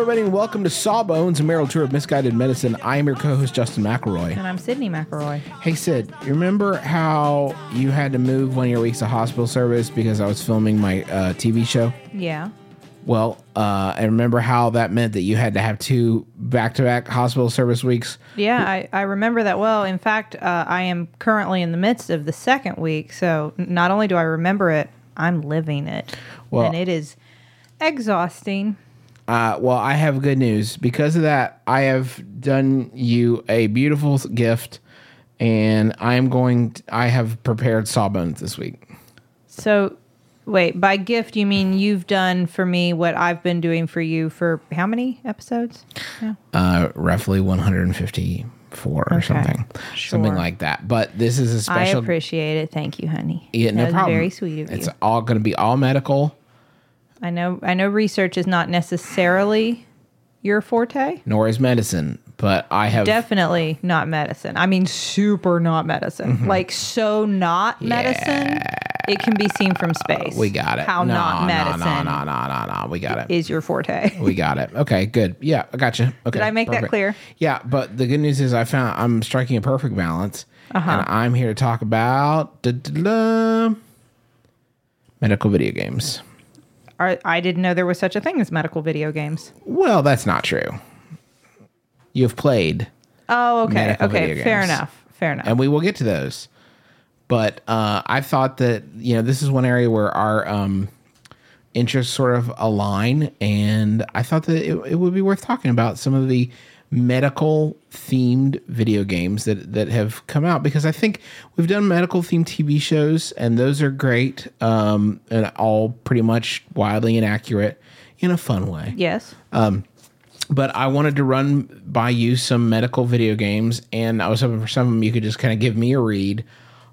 Everybody, and welcome to Sawbones, a marital tour of misguided medicine. I am your co-host Justin McElroy. And I'm Sydnee McElroy. Hey, Sid, you remember how you had to move one of your weeks to hospital service because I was filming my uh, TV show? Yeah. Well, uh, I remember how that meant that you had to have two back-to-back hospital service weeks. Yeah, I, I remember that well. In fact, uh, I am currently in the midst of the second week. So not only do I remember it, I'm living it. Well- and it is exhausting. Uh, well, I have good news. Because of that, I have done you a beautiful gift, and I am going. To, I have prepared Sawbones this week. So, wait, by gift, you mean you've done for me what I've been doing for you for how many episodes? Yeah. uh, roughly 154 or Okay. something, something like that. But this is a special. I appreciate it. Thank you, honey. yeah, no that was problem. very sweet of you. It's all going to be all medical, I know. I know. Research is not necessarily your forte. nor is medicine. But I have Definitely not medicine. I mean, super not medicine. Like so not medicine. It can be seen from space. we got it. How no, not medicine No, no, no, no, no. We got it. is your forte. we got it. Okay, good. Yeah, I got you. Okay, Did I make that clear? Yeah, but the good news is I found I'm striking a perfect balance, Uh-huh. and I'm here to talk about medical video games. I, I didn't know there was such a thing as medical video games. Well, that's not true. You've played Oh, okay. Okay. Fair enough. Fair enough. and we will get to those. But uh, I thought that you know this is one area where our um, interests sort of align, and I thought that it, it would be worth talking about some of the medical themed video games that that have come out because I think we've done medical themed TV shows, and those are great um, and all pretty much wildly inaccurate in a fun way yes. but I wanted to run by you some medical video games, and I was hoping for some of them you could just kind of give me a read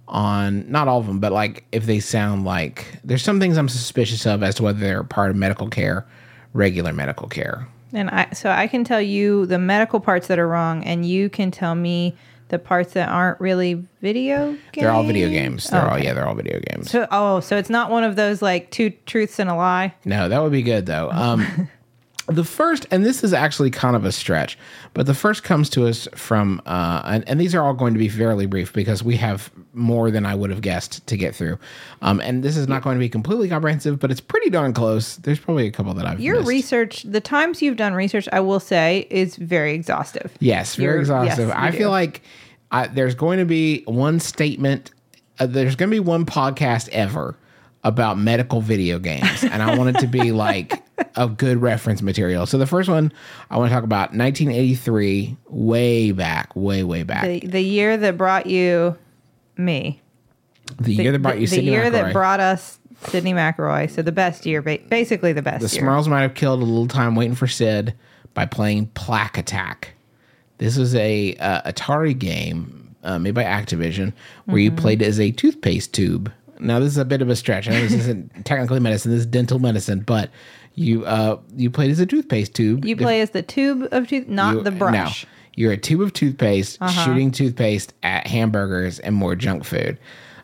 on not all of them, but like if they sound like there's some things I'm suspicious of as to whether they're part of medical care, regular medical care. And I so I can tell you the medical parts that are wrong, and you can tell me the parts that aren't really video games. They're all video games. They're all Okay. yeah, they're all video games. So, oh, so it's not one of those like two truths and a lie. No, that would be good though. Um, the first, and this is actually kind of a stretch, but the first comes to us from, uh, and, and these are all going to be fairly brief because we have more than I would have guessed to get through. Um, and this is not going to be completely comprehensive, but it's pretty darn close. There's probably a couple that I've Your missed. research, the times you've done research, I will say, is very exhaustive. Yes, very You're- exhaustive. yes, I do. feel like I, there's going to be one statement, uh, there's going to be one podcast ever about medical video games, and I want it to be like a good reference material. So the first one I want to talk about 1983, way back, way way back, The, the year that brought you me. the, year that brought the, you the Sydnee year McElroy. that brought us Sydnee McElroy. So the best year, basically the best The year. Might have killed a little time waiting for Sid by playing Plaque Attack. This is a uh, Atari game uh, made by Activision where you Mm-hmm. played as a toothpaste tube. Now this is a bit of a stretch. I know this isn't technically medicine. This is dental medicine, but you uh, you played as a toothpaste tube. you play as the tube of tooth, not You- the brush. Uh-huh. No, you're a tube of toothpaste shooting toothpaste at hamburgers and more junk food.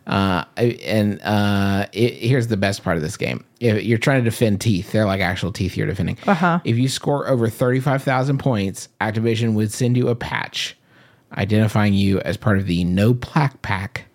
Uh, and uh, it, here's the best part of this game: if you're trying to defend teeth, they're like actual teeth you're defending. Uh-huh. If you score over thirty-five thousand points, Activision would send you a patch identifying you as part of the No Plaque Pack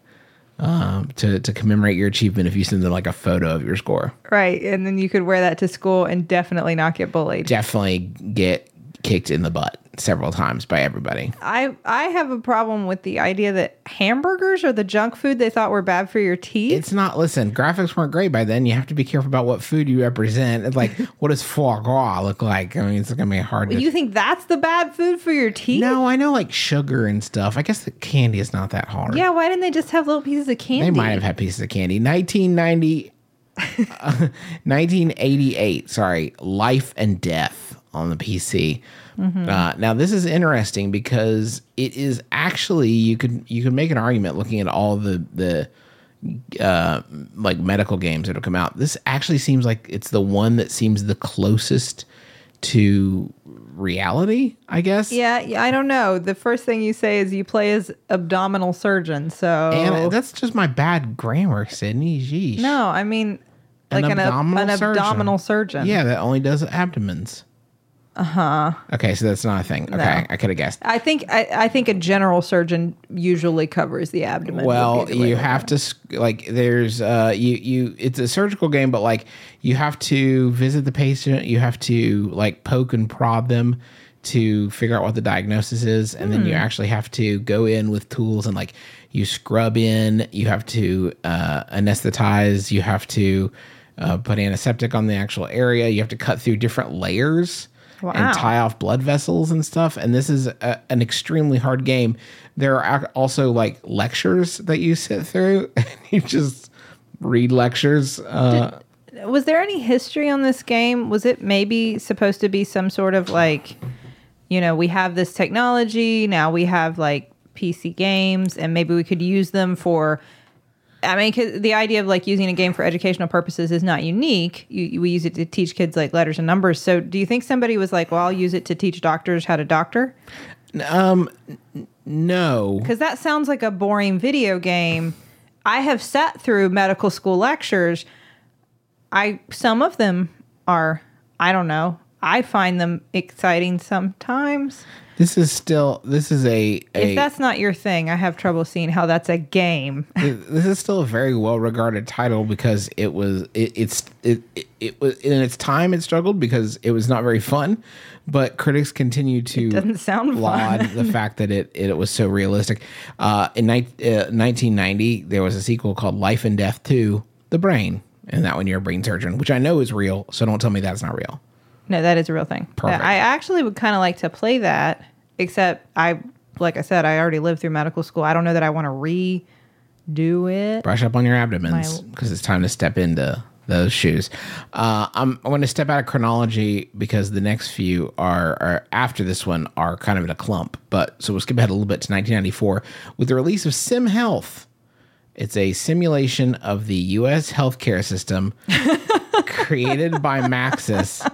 um, to to commemorate your achievement if you send them like a photo of your score. Right. And then you could wear that to school and definitely not get bullied. Definitely get kicked in the butt several times by everybody. I I have a problem with the idea that hamburgers are the junk food they thought were bad for your teeth. It's not. Listen, graphics weren't great by then. You have to be careful about what food you represent. It's like, what does foie gras look like? I mean, it's gonna be hard. To, you think that's the bad food for your teeth? no, I know like sugar and stuff. I guess the candy is not that hard. Yeah, why didn't they just have little pieces of candy? They might have had pieces of candy. 1990, 1988, uh, sorry, Life and Death on the PC. Uh, now this is interesting because it is actually you could you could make an argument looking at all the the uh, like medical games that have come out. This actually seems like it's the one that seems the closest to reality. I guess. Yeah, yeah, I don't know. The first thing you say is you play as abdominal surgeon. So And that's just my bad grammar, Sydnee. Jeez. no, I mean like an, ab- abdominal an surgeon. abdominal surgeon. Yeah, that only does abdomens. Uh huh. Okay, so that's not a thing. Okay, No. I could have guessed. I think I, I think a general surgeon usually covers the abdomen. would Well, the way you to have to like. There's uh, you you. It's a surgical game, but like you have to visit the patient. You have to like poke and prod them to figure out what the diagnosis is, and then you actually have to go in with tools and like you scrub in. You have to uh, anesthetize. You have to uh, put antiseptic on the actual area. You have to cut through different layers. Wow. and tie off blood vessels and stuff. And this is a, an extremely hard game. There are also like lectures that you sit through, and you just read lectures. Uh, Was there any history on this game? Was it maybe supposed to be some sort of like, you know, we have this technology, now we have like PC games, and maybe we could use them for. I mean, 'cause the idea of like using a game for educational purposes is not unique. You, you- we use it to teach kids like letters and numbers. So, do you think somebody was like, "Well, I'll use it to teach doctors how to doctor"? Um, no, Because that sounds like a boring video game. I have sat through medical school lectures. I some of them are I don't know. I find them exciting sometimes. This is still this is a, a If that's not your thing, I have trouble seeing how that's a game. this is still a very well regarded title because it was it, it's it, it it was in its time it struggled because it was not very fun, but critics continue to doesn't sound laud the fact that it it was so realistic. Uh, in ni- uh, 1990, there was a sequel called Life and Death Two: The Brain, and that one you're a brain surgeon, which I know is real. So don't tell me that's not real. No, that is a real thing. Perfect. I actually would kind of like to play that, except I, like I said, I already lived through medical school. I don't know that I want to redo it. brush up on your abdomens because it's time to step into those shoes. Uh, I'm, I'm going to step out of chronology because the next few are, are after this one are kind of in a clump. But so we'll skip ahead a little bit to 1994 with the release of Sim Health. It's a simulation of the U.S. healthcare system created by Maxis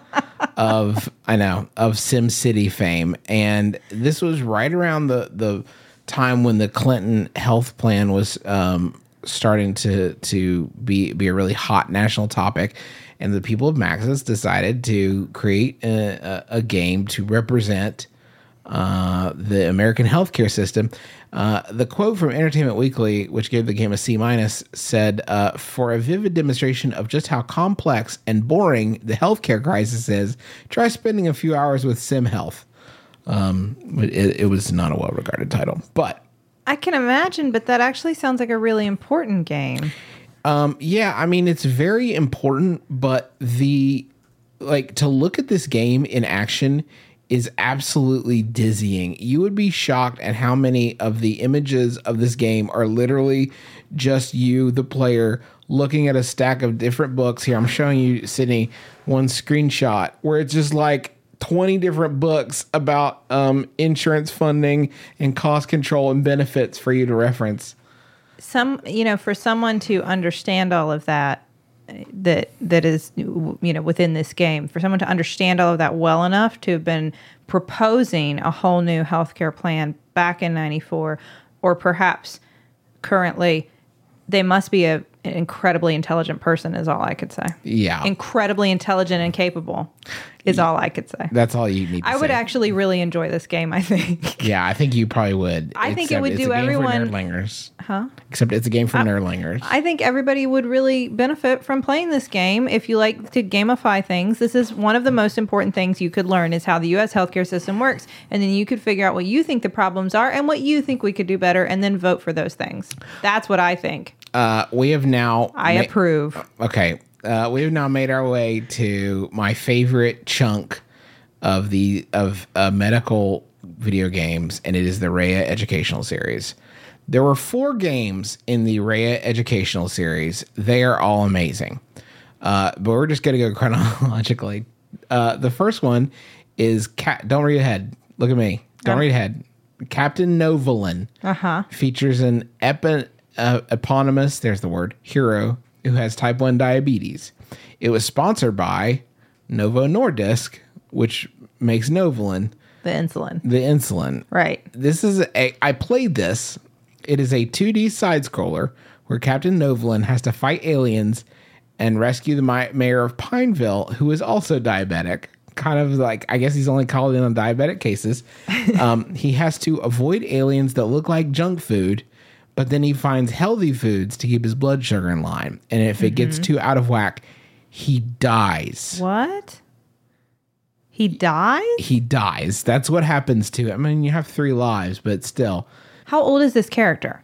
of I know of Sim City fame, and this was right around the the time when the Clinton health plan was um, starting to to be be a really hot national topic, and the people of Maxis decided to create a, a, a game to represent uh, the American healthcare system. Uh, the quote from Entertainment Weekly, which gave the game a C minus, said, uh, "For a vivid demonstration of just how complex and boring the healthcare crisis is, try spending a few hours with Sim Health." Um, it, it was not a well-regarded title, but I can imagine, but that actually sounds like a really important game. Yeah, I mean it's very important, but the like to look at this game in action is absolutely dizzying. You would be shocked at how many of the images of this game are literally just you, the player, looking at a stack of different books. Here, I'm showing you, Sydnee, one screenshot where it's just like 20 different books about um, insurance funding and cost control and benefits for you to reference. some you know for someone to understand all of that that that is you know within this game. For someone to understand all of that well enough to have been proposing a whole new healthcare plan back in 94 or perhaps currently they must be a incredibly intelligent person is all I could say. Yeah. Incredibly intelligent and capable is all I could say. That's all you need to I would say. actually really enjoy this game, I think. Yeah, I think you probably would. I think it would it's do everyone- nerdlingers. Huh? Except it's a game for nerdlingers. I think everybody would really benefit from playing this game if you like to gamify things. This is one of the most important things you could learn is how the US healthcare system works. And then you could figure out what you think the problems are and what you think we could do better and then vote for those things. That's what I think. Uh, we have now. I ma- approve. Okay. Uh, we have now made our way to my favorite chunk of the of uh, medical video games, and it is the Raya Educational Series. There were four games in the Raya Educational Series. They are all amazing, uh, but we're just going to go chronologically. Uh, the first one is Cat. Don't read ahead. Look at me. Don't Oh. read ahead. Captain Novolin features an epi- uh, eponymous, there's the word, hero who has type 1 diabetes. It was sponsored by Novo Nordisk, which makes Novolin The insulin. the insulin. Right. This is a, I played this. It is a 2D side scroller where Captain Novolin has to fight aliens and rescue the mayor of Pineville, who is also diabetic. Kind of like, I guess he's only called in on diabetic cases. Um, he has to avoid aliens that look like junk food, but then he finds healthy foods to keep his blood sugar in line. And if it gets mm-hmm. too out of whack, he dies. What? He dies? He dies. That's what happens to him. I mean, you have three lives, but still. How old is this character?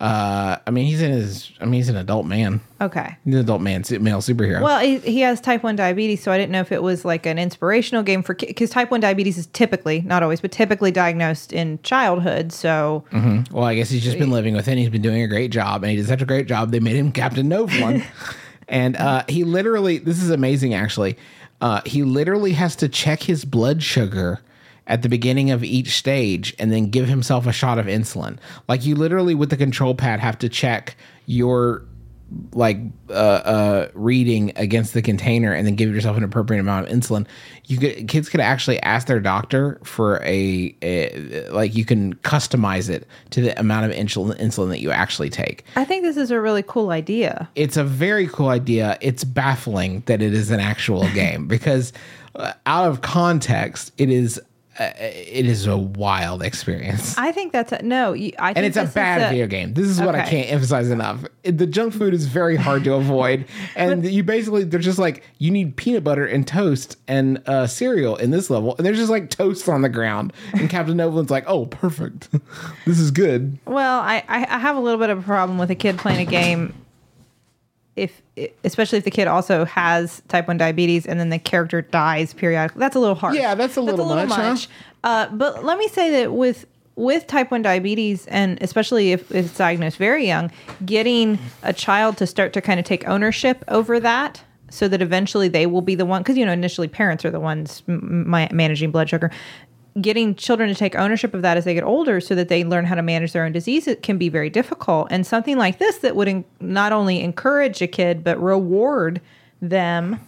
Uh, I mean, he's in his. I mean, he's an adult man. Okay. He's an adult man, male superhero. Well, he, he has type 1 diabetes, so I didn't know if it was like an inspirational game for because type 1 diabetes is typically, not always, but typically diagnosed in childhood. So, Well, I guess he's just been living with it. and He's been doing a great job, and he did such a great job. They made him Captain Novolin, and uh, he literally. This is amazing, actually. Uh, he literally has to check his blood sugar at the beginning of each stage, and then give himself a shot of insulin. Like you literally, with the control pad, have to check your like uh, uh, reading against the container and then give yourself an appropriate amount of insulin. You could kids could actually ask their doctor for a, a like you can customize it to the amount of insulin insulin that you actually take. I think this is a really cool idea. It's a very cool idea. It's baffling that it is an actual game because uh, out of context, it is uh, it is a wild experience. I think that's a, no. you- I think and it's a bad video game. This is what I can't emphasize enough. It- The junk food is very hard to avoid, and you basically they're just like you need peanut butter and toast and uh, cereal in this level, and there's just like toast on the ground, and Captain Novolin's like, "Oh, perfect, this is good." Well, I I have a little bit of a problem with a kid playing a game. If especially if the kid also has type one diabetes and then the character dies periodically, that's a little hard. Yeah, that's a little much, huh? Uh, but let me say that with with type one diabetes and especially if it's diagnosed very young, getting a child to start to kind of take ownership over that. So that eventually they will be the one, because you know initially parents are the ones m- managing blood sugar getting children to take ownership of that as they get older so that they learn how to manage their own disease it can be very difficult and something like this that would en- not only encourage a kid but reward them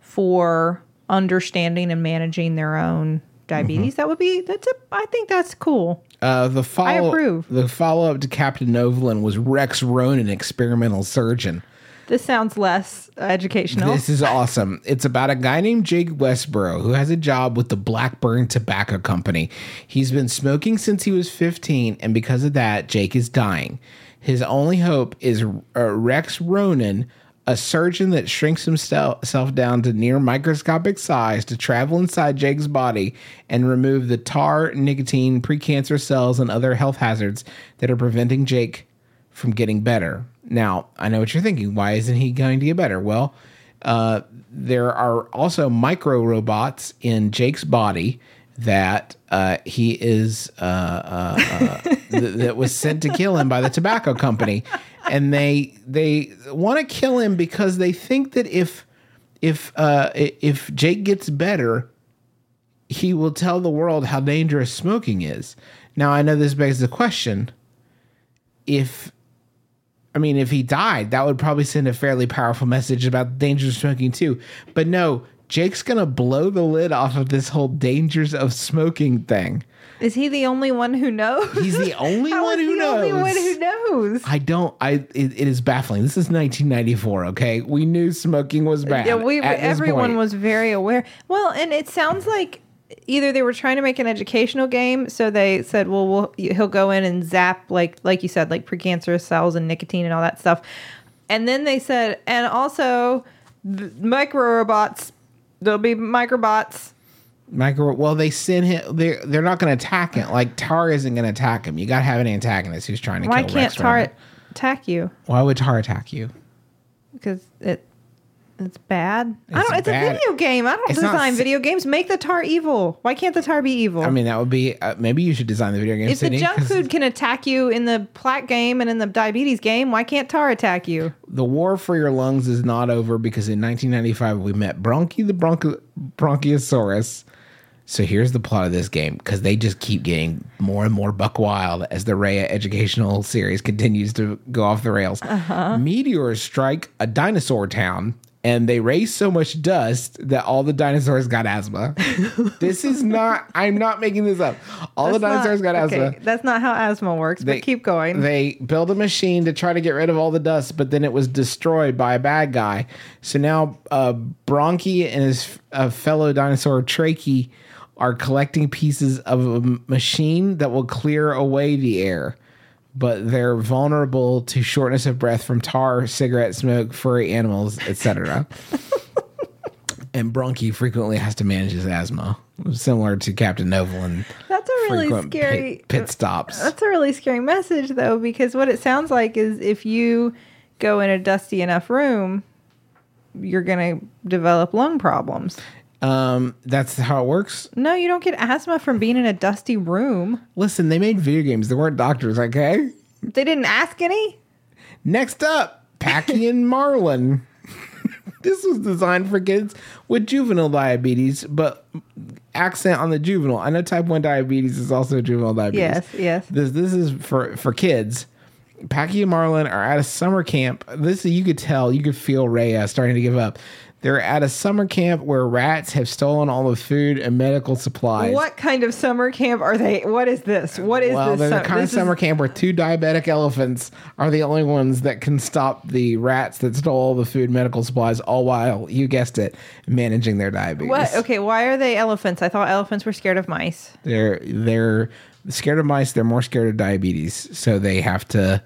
for understanding and managing their own diabetes that would be that's a i think that's cool Uh, the follow I approve. the follow up to Captain Novolin was Rex Ronan, experimental surgeon. This sounds less educational This is awesome. It's about a guy named Jake Westboro who has a job with the Blackburn Tobacco Company. He's been smoking since he was 15, and because of that, Jake is dying. His only hope is uh, Rex Ronan, a surgeon that shrinks himself down to near microscopic size to travel inside Jake's body and remove the tar, nicotine, precancer cells, and other health hazards that are preventing Jake from getting better. Now, I know what you're thinking. Why isn't he going to get better? Well, uh, there are also micro robots in Jake's body that uh, he is uh, uh, uh, th- that was sent to kill him by the tobacco company, and they they want to kill him because they think that if if uh, if Jake gets better, he will tell the world how dangerous smoking is. Now, I know this begs the question: if I mean, if he died, that would probably send a fairly powerful message about the dangers of smoking too. But no, Jake's gonna blow the lid off of this whole dangers of smoking thing. Is he the only one who knows? He's the only one who the knows. only one who knows. I don't. I. It, it is baffling. This is 1994. Okay, we knew smoking was bad. Yeah, we everyone was very aware. Well, and it sounds like either they were trying to make an educational game, so they said, "Well, we'll he'll go in and zap like like you said, like precancerous cells and nicotine and all that stuff," and then they said, "And also micro robots, there'll be microbots." Micro. Well, they send him. They're they're not going to attack him. Like Tar isn't going to attack him. You got to have an antagonist who's trying to kill him. Why kill can't Rex Tar attack you? Why would Tar attack you? Because it it's bad. I don't. It's bad. a video game. I don't It's design video games. Make the Tar evil. Why can't the Tar be evil? I mean, that would be. Uh, maybe you should design the video game. If the Sydnee, junk 'cause food can attack you in the plaque game and in the diabetes game, why can't tar attack you? the war for your lungs is not over because in 1995 we met Bronkie the Bronch- Bronchiasaurus. So here's the plot of this game because they just keep getting more and more buck wild as the Raya educational series continues to go off the rails. Meteors strike a dinosaur town and they raise so much dust that all the dinosaurs got asthma. this is not, I'm not making this up. All the dinosaurs not- got okay, asthma. That's not how asthma works, but keep going. They build a machine to try to get rid of all the dust, but then it was destroyed by a bad guy. So now uh, Bronkie and his uh, fellow dinosaur Trachea are collecting pieces of a machine that will clear away the air. But they're vulnerable to shortness of breath from tar, cigarette smoke, furry animals, etc. and Bronkie frequently has to manage his asthma, similar to Captain Novolin that's a really scary. pit, pit stops. That's a really scary message, though, because what it sounds like is if you go in a dusty enough room, you're gonna develop lung problems. Um, that's how it works. No, you don't get asthma from being in a dusty room. Listen, they made video games. They weren't doctors, okay? They didn't ask any. Next up, Packy and Marlon. this was designed for kids with juvenile diabetes, but accent on the juvenile. I know type 1 diabetes is also juvenile diabetes. Yes, yes. This this is for for kids. Packy and Marlon are at a summer camp. This you could tell, you could feel Raya starting to give up. They're at a summer camp where rats have stolen all the food and medical supplies. What kind of summer camp are they? What is this? What is Well, this? they're the kind of this is- summer camp where two diabetic elephants are the only ones that can stop the rats that stole all the food, and medical supplies, all while you guessed it, managing their diabetes. What? Okay, why are they elephants? I thought elephants were scared of mice. They're they're scared of mice. They're more scared of diabetes, so they have to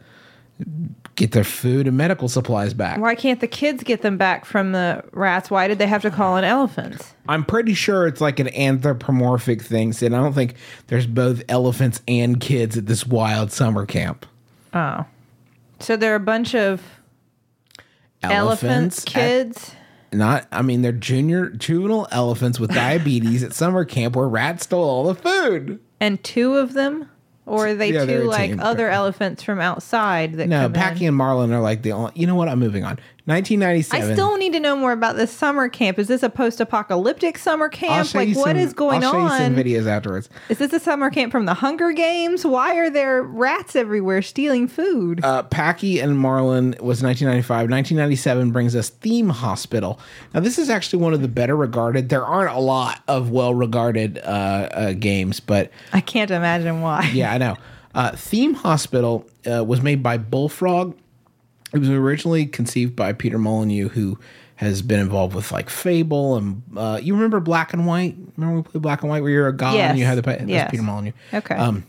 get their food and medical supplies back. Why can't the kids get them back from the rats? Why did they have to call in elephants? I'm pretty sure it's like an anthropomorphic thing. Sid. I don't think there's both elephants and kids at this wild summer camp. Oh, so there are a bunch of elephants, at- kids. not i mean they're junior juvenile elephants with diabetes at summer camp where rats stole all the food and two of them, or are they Yeah, two like team. other elephants from outside that no come in? packy and marlon are like the only you know what i'm moving on 1997 I still need to know more about this summer camp. Is this a post-apocalyptic summer camp? Like, what some- is going I'll show on? you some videos afterwards Is this a summer camp from the Hunger Games? Why are there rats everywhere stealing food? uh, Packy and Marlon was 1995. 1997 brings us Theme Hospital. Now, this is actually one of the better regarded. There aren't a lot of well regarded uh, uh, games, but I can't imagine why. yeah, I know. Uh, Theme Hospital uh, was made by Bullfrog. It was originally conceived by Peter Molyneux, who has been involved with like Fable and uh, you remember Black and White? Remember we played Black and White where you're a god and you Yes. had the that's Yes. Peter Molyneux. Okay. Um,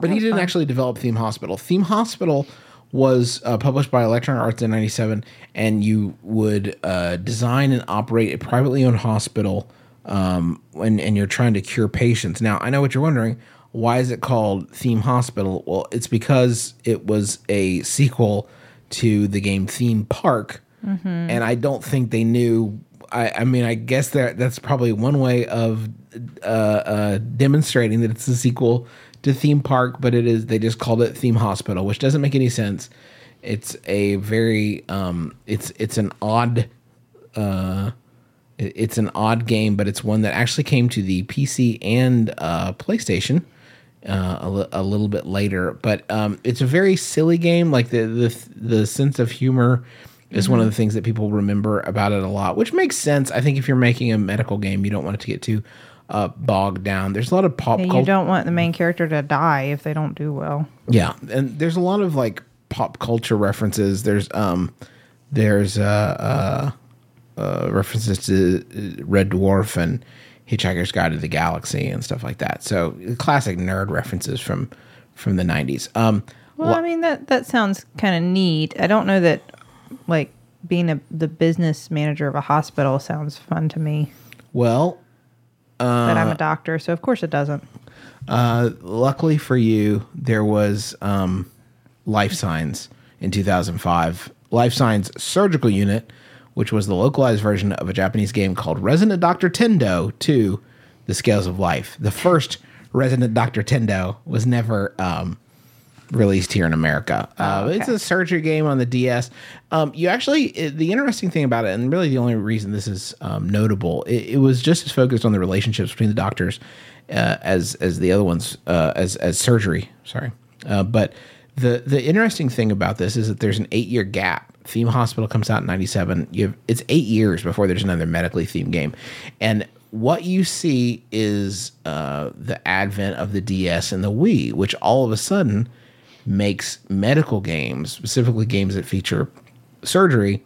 but he didn't actually develop Theme Hospital. Theme Hospital was uh, published by Electronic Arts in '97, and you would uh, design and operate a privately owned hospital, um, and, and you're trying to cure patients. Now, I know what you're wondering. Why is it called Theme Hospital? Well, it's because it was a sequel to the game Theme Park, and I don't think they knew. I, I mean, I guess that that's probably one way of uh, uh, demonstrating that it's a sequel to Theme Park, but it is they just called it Theme Hospital, which doesn't make any sense. It's a very um, it's it's an odd uh, it's an odd game, but it's one that actually came to the PC and uh, PlayStation uh, a, a little bit later. But um, it's a very silly game. Like the the the sense of humor is one of the things that people remember about it a lot, which makes sense. I think if you're making a medical game, you don't want it to get too uh, bogged down. There's a lot of pop And you culture. don't want the main character to die if they don't do well. Yeah, and there's a lot of like pop culture references. There's um, there's uh, uh, uh references to uh, Red Dwarf and Hitchhiker's Guide to the Galaxy and stuff like that. So classic nerd references from from the '90s. Um, Well, I mean that that sounds kind of neat. I don't know that like being a the business manager of a hospital sounds fun to me. well, but Uh, I'm a doctor, so of course it doesn't. luckily for you, there was um, Life Signs in 2005. Life Signs Surgical Unit, which was the localized version of a Japanese game called Resident Doctor Tendo 2 The Scales of Life. The first Resident Doctor Tendo was never um, released here in America. Uh, It's okay. a surgery game on the DS. Um, you actually, it- the interesting thing about it, and really the only reason this is um, notable, it, it was just as focused on the relationships between the doctors uh, as as the other ones, uh, as as surgery. Sorry, uh, but the the interesting thing about this is that there's an eight year gap. Theme Hospital comes out in '97. You have it's eight years before there's another medically themed game, and what you see is uh, the advent of the DS and the Wii, which all of a sudden makes medical games, specifically games that feature surgery,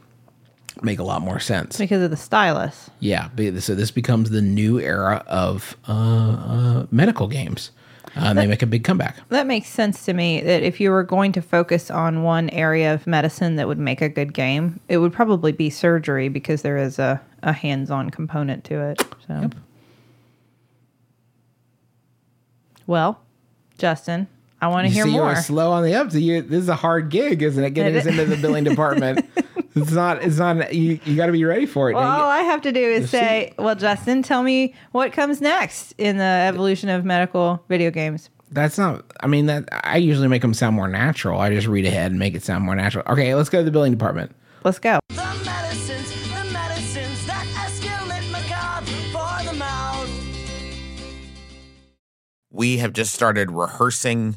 make a lot more sense. Because of the stylus. Yeah, so this becomes the new era of uh, uh, medical games. Uh, and they make a big comeback. That makes sense to me that if you were going to focus on one area of medicine that would make a good game, it would probably be surgery because there is a, a hands on component to it. So Well, Justin, I want to hear see, you more. were slow on the up. So you, this is a hard gig, isn't it? Getting us into the billing department. It's not. It's not. You, you got to be ready for it. Well, all I have to do is say, well, Justin, tell me what comes next in the evolution of medical video games. that's not. I mean, that I usually make them sound more natural. I just read ahead and make it sound more natural. Okay, let's go to the billing department. Let's go. The medicines, the medicines that escalate macabre for the mouth. we have just started rehearsing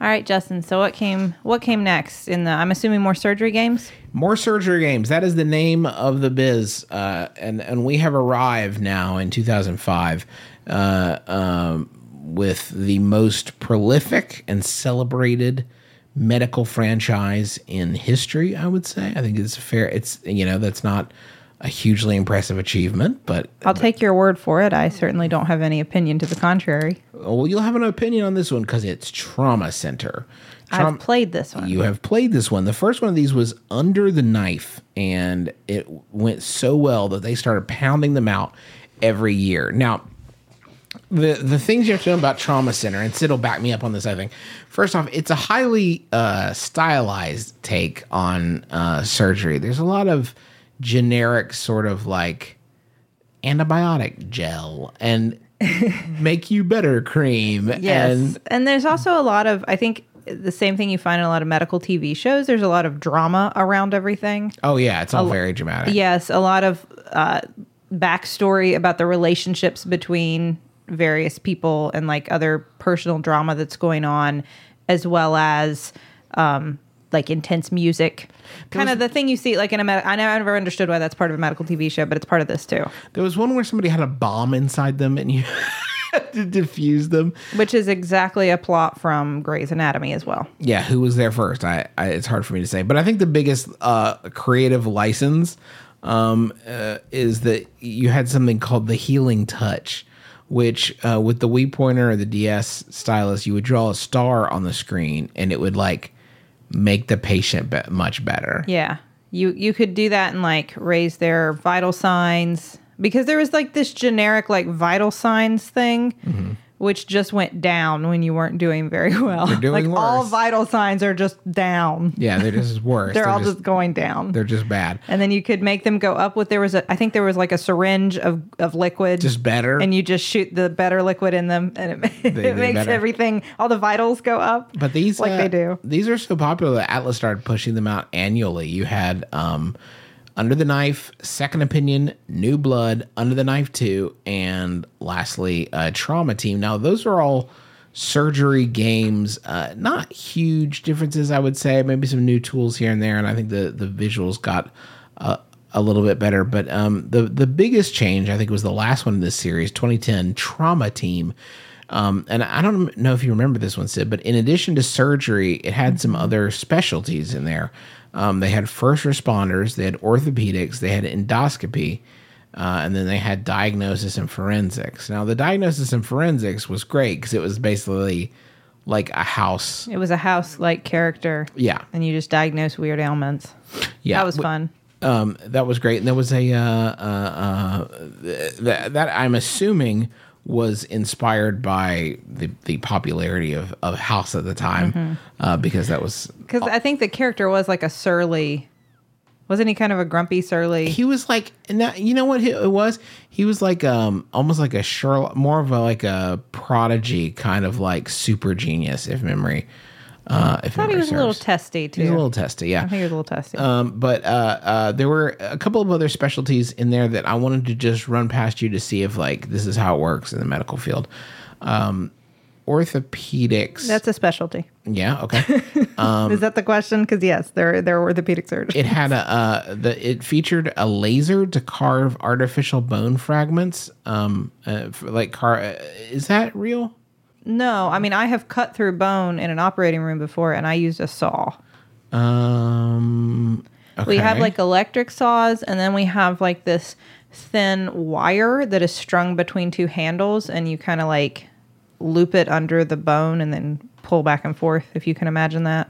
All right, Justin. So what came what came next in the I'm assuming more surgery games? More surgery games. That is the name of the biz, uh, and and we have arrived now in 2005 uh, um, with the most prolific and celebrated medical franchise in history. I would say. I think it's fair. It's you know that's not a hugely impressive achievement, but I'll take your word for it. I certainly don't have any opinion to the contrary. well, you'll have an opinion on this one because it's Trauma Center. Traum- I've played this one. You have played this one. The first one of these was Under the Knife, and it went so well that they started pounding them out every year. Now, the the things you have to know about Trauma Center, and Sid will back me up on this. I think first off, it's a highly uh, stylized take on uh, surgery. There's a lot of generic sort of like antibiotic gel and make you better cream. Yes. and And, there's also a lot of, I think, the same thing you find in a lot of medical TV shows. There's a lot of drama around everything. oh yeah, it's all very dramatic. Yes, a lot of uh, backstory about the relationships between various people and like other personal drama that's going on, as well as um, like intense music. Kind of the thing you see like in a med- I never understood why that's part of a medical TV show, but it's part of this too, There was one where somebody had a bomb inside them and you had to defuse them. which is exactly a plot from Grey's Anatomy as well. Yeah, who was there first? I, I it's hard for me to say, but I think the biggest uh, creative license um, uh, is that you had something called the healing touch, which uh, with the Wii pointer or the DS stylus, you would draw a star on the screen and it would like make the patient be- much better. Yeah. You you could do that and like raise their vital signs because there was like this generic like vital signs thing Mm-hmm. Which just went down when you weren't doing very well. doing like all vital signs are just down. Yeah, they're just worse. They're, all just, going down. they're just bad. and then you could make them go up with there was a I think there was like a syringe of of liquid Just better. and you just shoot the better liquid in them and it, They- it makes better. everything all the vitals go up. But these, like uh, they do. These are so popular that Atlus started pushing them out annually. You had um, Under the Knife, Second Opinion, New Blood, Under the Knife Two, and lastly, uh, Trauma Team. Now those are all surgery games. Uh, not huge differences, I would say. Maybe some new tools here and there, and I think the the visuals got. Uh, a little bit better, but um, the the biggest change I think was the last one in this series, 2010 Trauma Team, um, and I don't know if you remember this one, Sid, but in addition to surgery, it had some other specialties in there. Um, they had first responders, they had orthopedics, they had endoscopy, uh, and then they had diagnosis and forensics. Now, the diagnosis and forensics was great because it was basically like a house. It was a house like character. Yeah. And you just diagnose weird ailments. Yeah. That was fun. um, that was great. And there was a uh, uh, uh, that that I'm assuming was inspired by the the popularity of, of House at the time, uh, because that was Because I think the character was like a surly. Wasn't he kind of a grumpy, surly? he was like and that, you know what it was he was like um almost like a Sherlock more of a like a prodigy kind of like super genius if memory uh if I thought he was a little testy too. He's a little testy yeah I think he was a little testy. Um, but uh, uh, there were a couple of other specialties in there that I wanted to just run past you to see if like this is how it works in the medical field. Um, orthopedics. That's a specialty. yeah okay. Is that the question? Because yes, they're they're orthopedic surgeons. it had a uh, the it featured a laser to carve artificial bone fragments. Um, uh, for, like car uh, is that real? No, I mean I have cut through bone in an operating room before, and I used a saw. Um, okay. We have like electric saws, and then we have like this thin wire that is strung between two handles, and you kind of like loop it under the bone and then pull back and forth. If you can imagine that.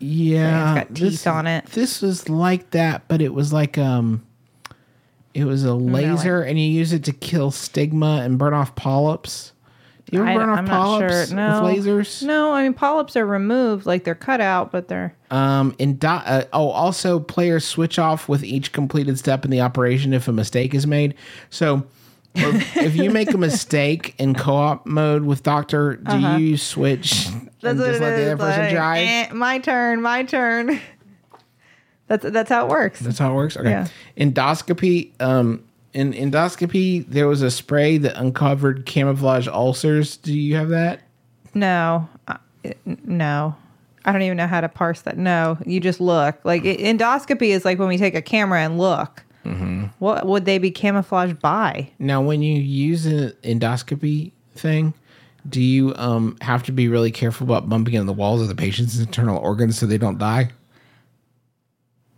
Yeah, got teeth on it. This was like that, but it was like um, it was a laser, and you use it to kill stigma and burn off polyps. You ever I, burn off I'm not sure. polyps No, with lasers? No, I mean polyps are removed, like they're cut out, but they're Um, in do- uh, oh, also players switch off with each completed step in the operation if a mistake is made. So, if, if you make a mistake in co-op mode with Doctor, do you switch Uh-huh. That's what just let the other person like, drive? eh, my turn, my turn. That's that's how it works. That's how it works. Okay. Yeah. Endoscopy. Um, in endoscopy, there was a spray that uncovered camouflage ulcers. Do you have that? No, n- no. I don't even know how to parse that. No, you just look. Like endoscopy is like when we take a camera and look. Mm-hmm. What would they be camouflaged by? Now, when you use an endoscopy thing, do you um have to be really careful about bumping into the walls of the patient's internal organs so they don't die?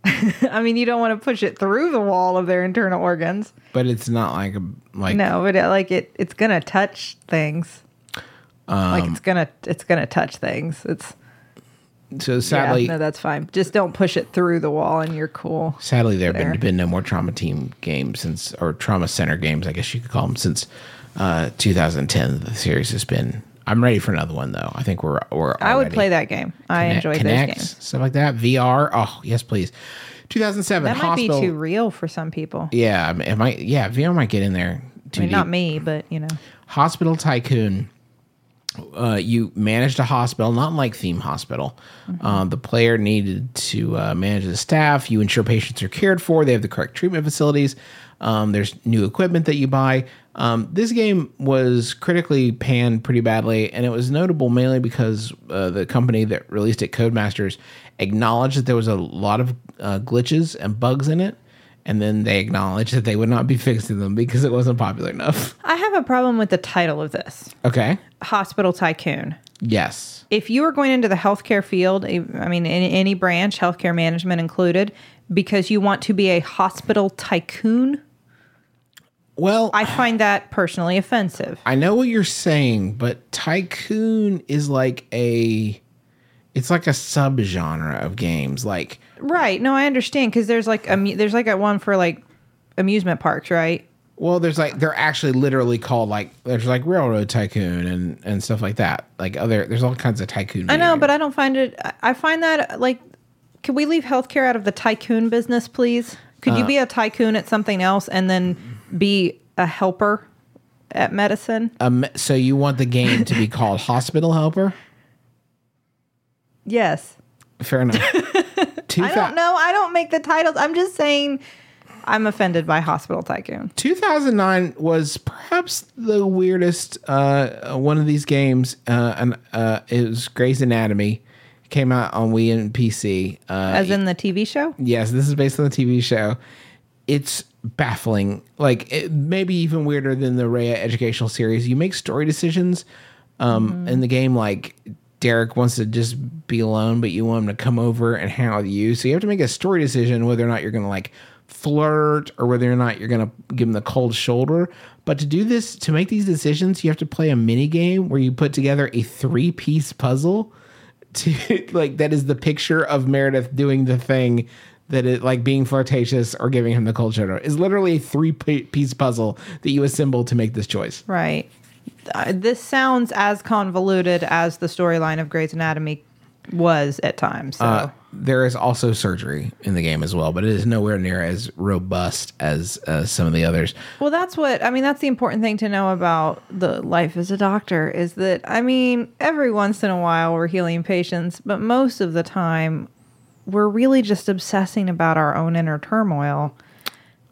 I mean, you don't want to push it through the wall of their internal organs. But it's not like a like No, but it, like it, it's gonna touch things. like Um, it's gonna, it's gonna touch things. It's so sadly yeah, no, that's fine. Just don't push it through the wall, and you're cool. sadly there have there. been, been no more trauma team games since or trauma center games I guess you could call them since uh 2010 the series has been I'm ready for another one though. I think we're we're I would play that game. I Kinect- enjoy those games. stuff like that. VR. Oh yes, please. 2007 That might hospital. be too real for some people. yeah, it might. Yeah, VR might get in there. I mean, Too not me, but you know. Hospital Tycoon. Uh, you managed a hospital, not like Theme Hospital. Uh, the player needed to uh, manage the staff. You ensure patients are cared for. They have the correct treatment facilities. Um, there's new equipment that you buy. Um, this game was critically panned pretty badly, and it was notable mainly because uh, the company that released it, Codemasters, acknowledged that there was a lot of uh, glitches and bugs in it, and then they acknowledged that they would not be fixing them because it wasn't popular enough. I have a problem with the title of this Okay. Hospital Tycoon. Yes. If you are going into the healthcare field, I mean, in any branch, healthcare management included, because you want to be a hospital tycoon, Well, I find that personally offensive. I know what you're saying, but tycoon is like a it's like a subgenre of games. Like Right. No, I understand because there's like amu- there's like a one for like amusement parks, right? well, there's like they're actually literally called like there's like railroad tycoon and and stuff like that. Like other there's all kinds of tycoon. I know, but. I don't find it. I- I find that like, can we leave healthcare out of the tycoon business, please? Could Uh, you be a tycoon at something else and then be a helper at medicine? um, so you want the game to be called Hospital Helper? Yes. Fair enough. Two I don't know. I don't make the titles. I'm just saying. I'm offended by hospital tycoon. 2009 was perhaps the weirdest uh, one of these games, uh, and uh, it was Grey's Anatomy. Came out on Wii and PC. Uh, As in the TV show? yes, this is based on the TV show. It's baffling, like it, maybe even weirder than the Raya educational series. You make story decisions um, in the game, like Derek wants to just be alone, but you want him to come over and hang out with you. So you have to make a story decision whether or not you're going to like flirt or whether or not you're going to give him the cold shoulder. But to do this, to make these decisions, you have to play a mini game where you put together a three piece puzzle to like that is the picture of Meredith doing the thing that it like being flirtatious or giving him the cold shoulder is literally a three piece puzzle that you assemble to make this choice. Right. Uh, this sounds as convoluted as the storyline of Grey's Anatomy was at times. So. Uh, there is also surgery in the game as well, but it is nowhere near as robust as uh, some of the others. Well, that's what I mean. That's the important thing to know about the life as a doctor is that I mean, every once in a while we're healing patients, but most of the time we're really just obsessing about our own inner turmoil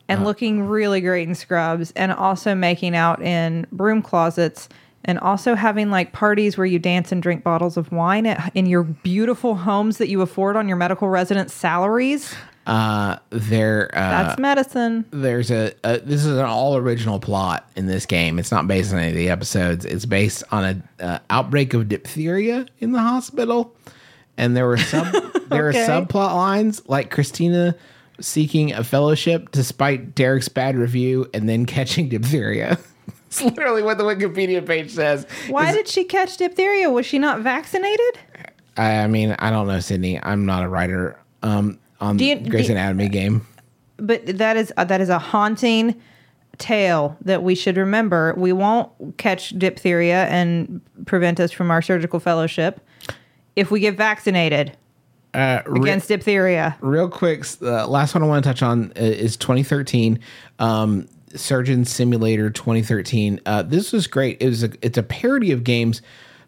and looking really great in scrubs and also making out in broom closets and also having like parties where you dance and drink bottles of wine at, in your beautiful homes that you afford on your medical resident salaries. Uh, there, uh, That's medicine. there's a, a this is an all original plot in this game. It's not based on any of the episodes. It's based on a uh, outbreak of diphtheria in the hospital, and there were sub there Okay. are subplot lines like Cristina seeking a fellowship despite Derek's bad review and then catching diphtheria. it's literally what the Wikipedia page says. Why did she catch diphtheria? Was she not vaccinated? I, I mean, I don't know, Sydnee. I'm not a writer um, on you- Grey's do- Anatomy game. but that is uh, that is a haunting tale that we should remember. We won't catch diphtheria and prevent us from our surgical fellowship if we get vaccinated Uh, re- against diphtheria. real quick, uh, last one I want to touch on uh, is 2013. Um, Surgeon Simulator 2013. Uh, this was great. It was a, it's a parody of games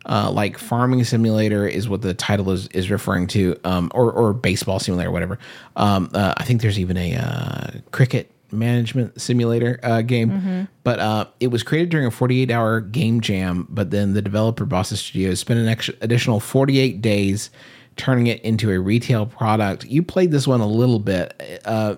uh, like Farming Simulator is what the title is is referring to, um, or or Baseball Simulator, whatever. Um, uh, I think there's even a uh, cricket management simulator uh, game, but uh, it was created during a 48 hour game jam. But then the developer Bossa Studios spent an extra, additional 48 days turning it into a retail product. You played this one a little bit. Uh,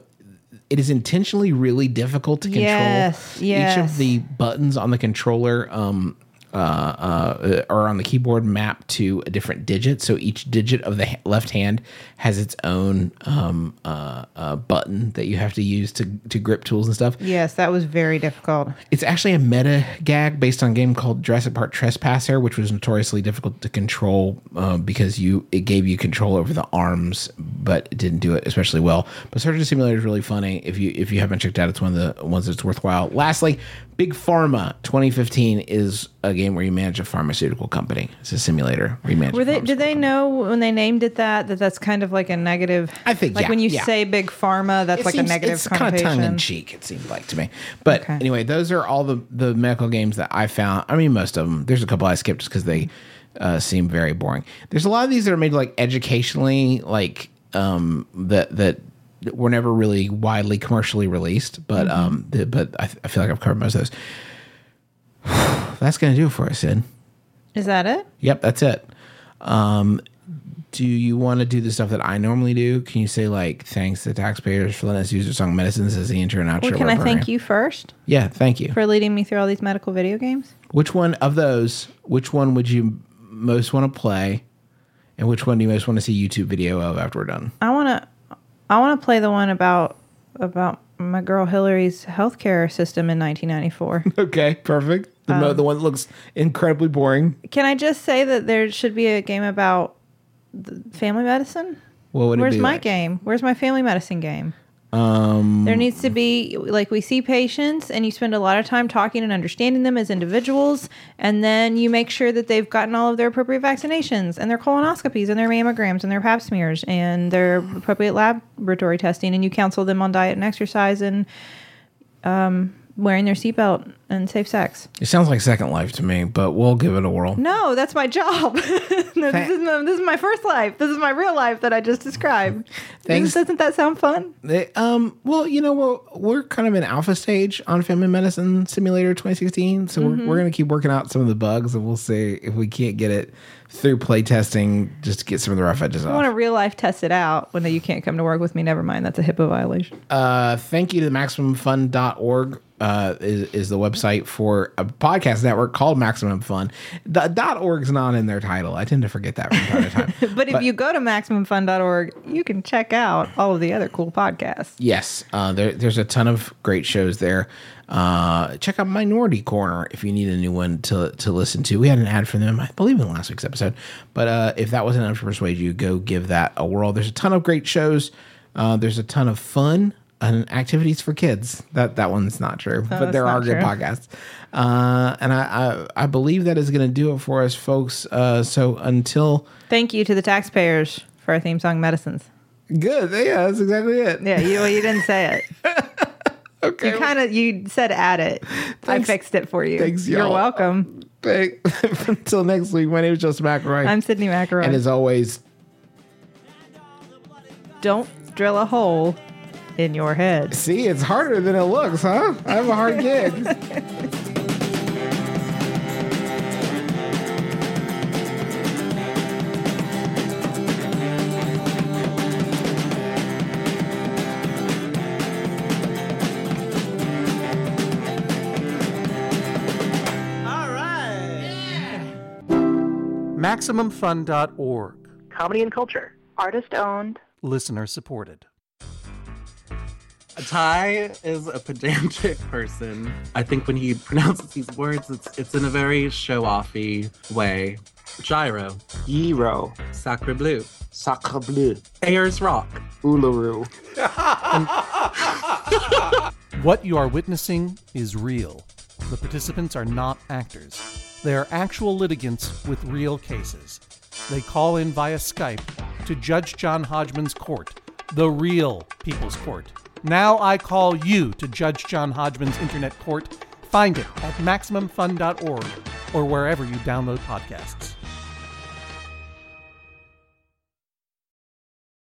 it is intentionally really difficult to control. Yes, Each of the buttons on the controller um, uh, uh, or on the keyboard map to a different digit. So each digit of the left hand has its own um, uh, uh, button that you have to use to, to grip tools and stuff. Yes, that was very difficult. It's actually a meta gag based on a game called Jurassic Park Trespasser, which was notoriously difficult to control uh, because you it gave you control over the arms, but it didn't do it especially well. But Surgeon Simulator is really funny. If you if you haven't checked out, it's one of the ones that's worthwhile. Lastly, Big Pharma 2015 is a game where you manage a pharmaceutical company. It's a simulator where you manage. Were they? Did they know when they named it that that that's kind of like a negative? I think, like yeah, when you yeah. say big pharma, that's It like seems- a negative It's kind of tongue in cheek. It seemed like to me. But Okay. anyway, those are all the the medical games that I found. I mean, most of them. There's a couple I skipped just because they uh, seem very boring. There's a lot of these that are made like educationally, like um, that that were never really widely commercially released. But Mm-hmm. um, the, but I, I feel like I've covered most of those. That's gonna do it for us, Sid. Is that it? Yep, that's it. Um, do you want to do the stuff that I normally do? Can you say like thanks to taxpayers for letting us use their song medicines as the intro and outro? Well, can I thank you first Yeah, thank you. for leading me through all these medical video games? Which one of those? Which one would you most want to play, and which one do you most want to see YouTube video of after we're done? I want to. I want to play the one about about my girl Hillary's healthcare system in 1994. Okay, perfect. The, mo- the um, one that looks incredibly boring. Can I just say that there should be a game about family medicine? What would Where's my like? game? Where's my family medicine game? Um, there needs to be like we see patients, and you spend a lot of time talking and understanding them as individuals, and then you make sure that they've gotten all of their appropriate vaccinations and their colonoscopies and their mammograms and their Pap smears and their appropriate laboratory testing, and you counsel them on diet and exercise and um, wearing their seatbelt and safe sex. It sounds like Second Life to me, but we'll give it a whirl. No, that's my job. no, this, is my, this is my first life. This is my real life that I just described. Thanks. Doesn't that sound fun? They, um, well, you know, we're, we're kind of in alpha stage on Family Medicine Simulator 2016, so Mm-hmm. we're, we're going to keep working out some of the bugs, and we'll see if we can't get it through play testing just to get some of the rough edges I want to real life test it out when you can't come to work with me. Never mind, that's a HIPAA violation. Uh, thank you to MaximumFun.org. Uh, is, is the website for a podcast network called Maximum Fun. The dot org's not in their title. I tend to forget that from time to time. But if you go to MaximumFun.org, you can check out all of the other cool podcasts. Yes, uh, there, there's a ton of great shows there. Uh, check out Minority Korner if you need a new one to to listen to. We had an ad for them, I believe, in last week's episode. But uh, if that wasn't enough to persuade you, go give that a whirl. There's a ton of great shows. Uh, there's a ton of fun and activities for kids. That that one's not true, but there are good true. podcasts. Uh, and I, I I believe that is going to do it for us, folks. Uh, so until Thank you to the taxpayers for our theme song, Medicines. good, yeah, that's exactly it. Yeah, you, well, you didn't say it. Okay. You kind of you said add it. Thanks. I fixed it for you. Thanks, You're y'all. welcome. Thank- Until next week, my name is Joseph McElroy. I'm Sydnee McElroy. and as always, Don't drill a hole in your head. see, it's harder than it looks, huh? I have a hard gig. All right. MaximumFun.org. comedy and culture. Artist owned. Listener supported. Ty is a pedantic person. I think when he pronounces these words, it's it's in a very show-offy way. Gyro, Gyro. Sacre Bleu, Sacre bleu. Ayers Rock. Uluru. What you are witnessing is real. The participants are not actors. They are actual litigants with real cases. They call in via Skype to Judge John Hodgman's court, the real People's Court. Now I call you to Judge John Hodgman's internet court. Find it at MaximumFun.org or wherever you download podcasts.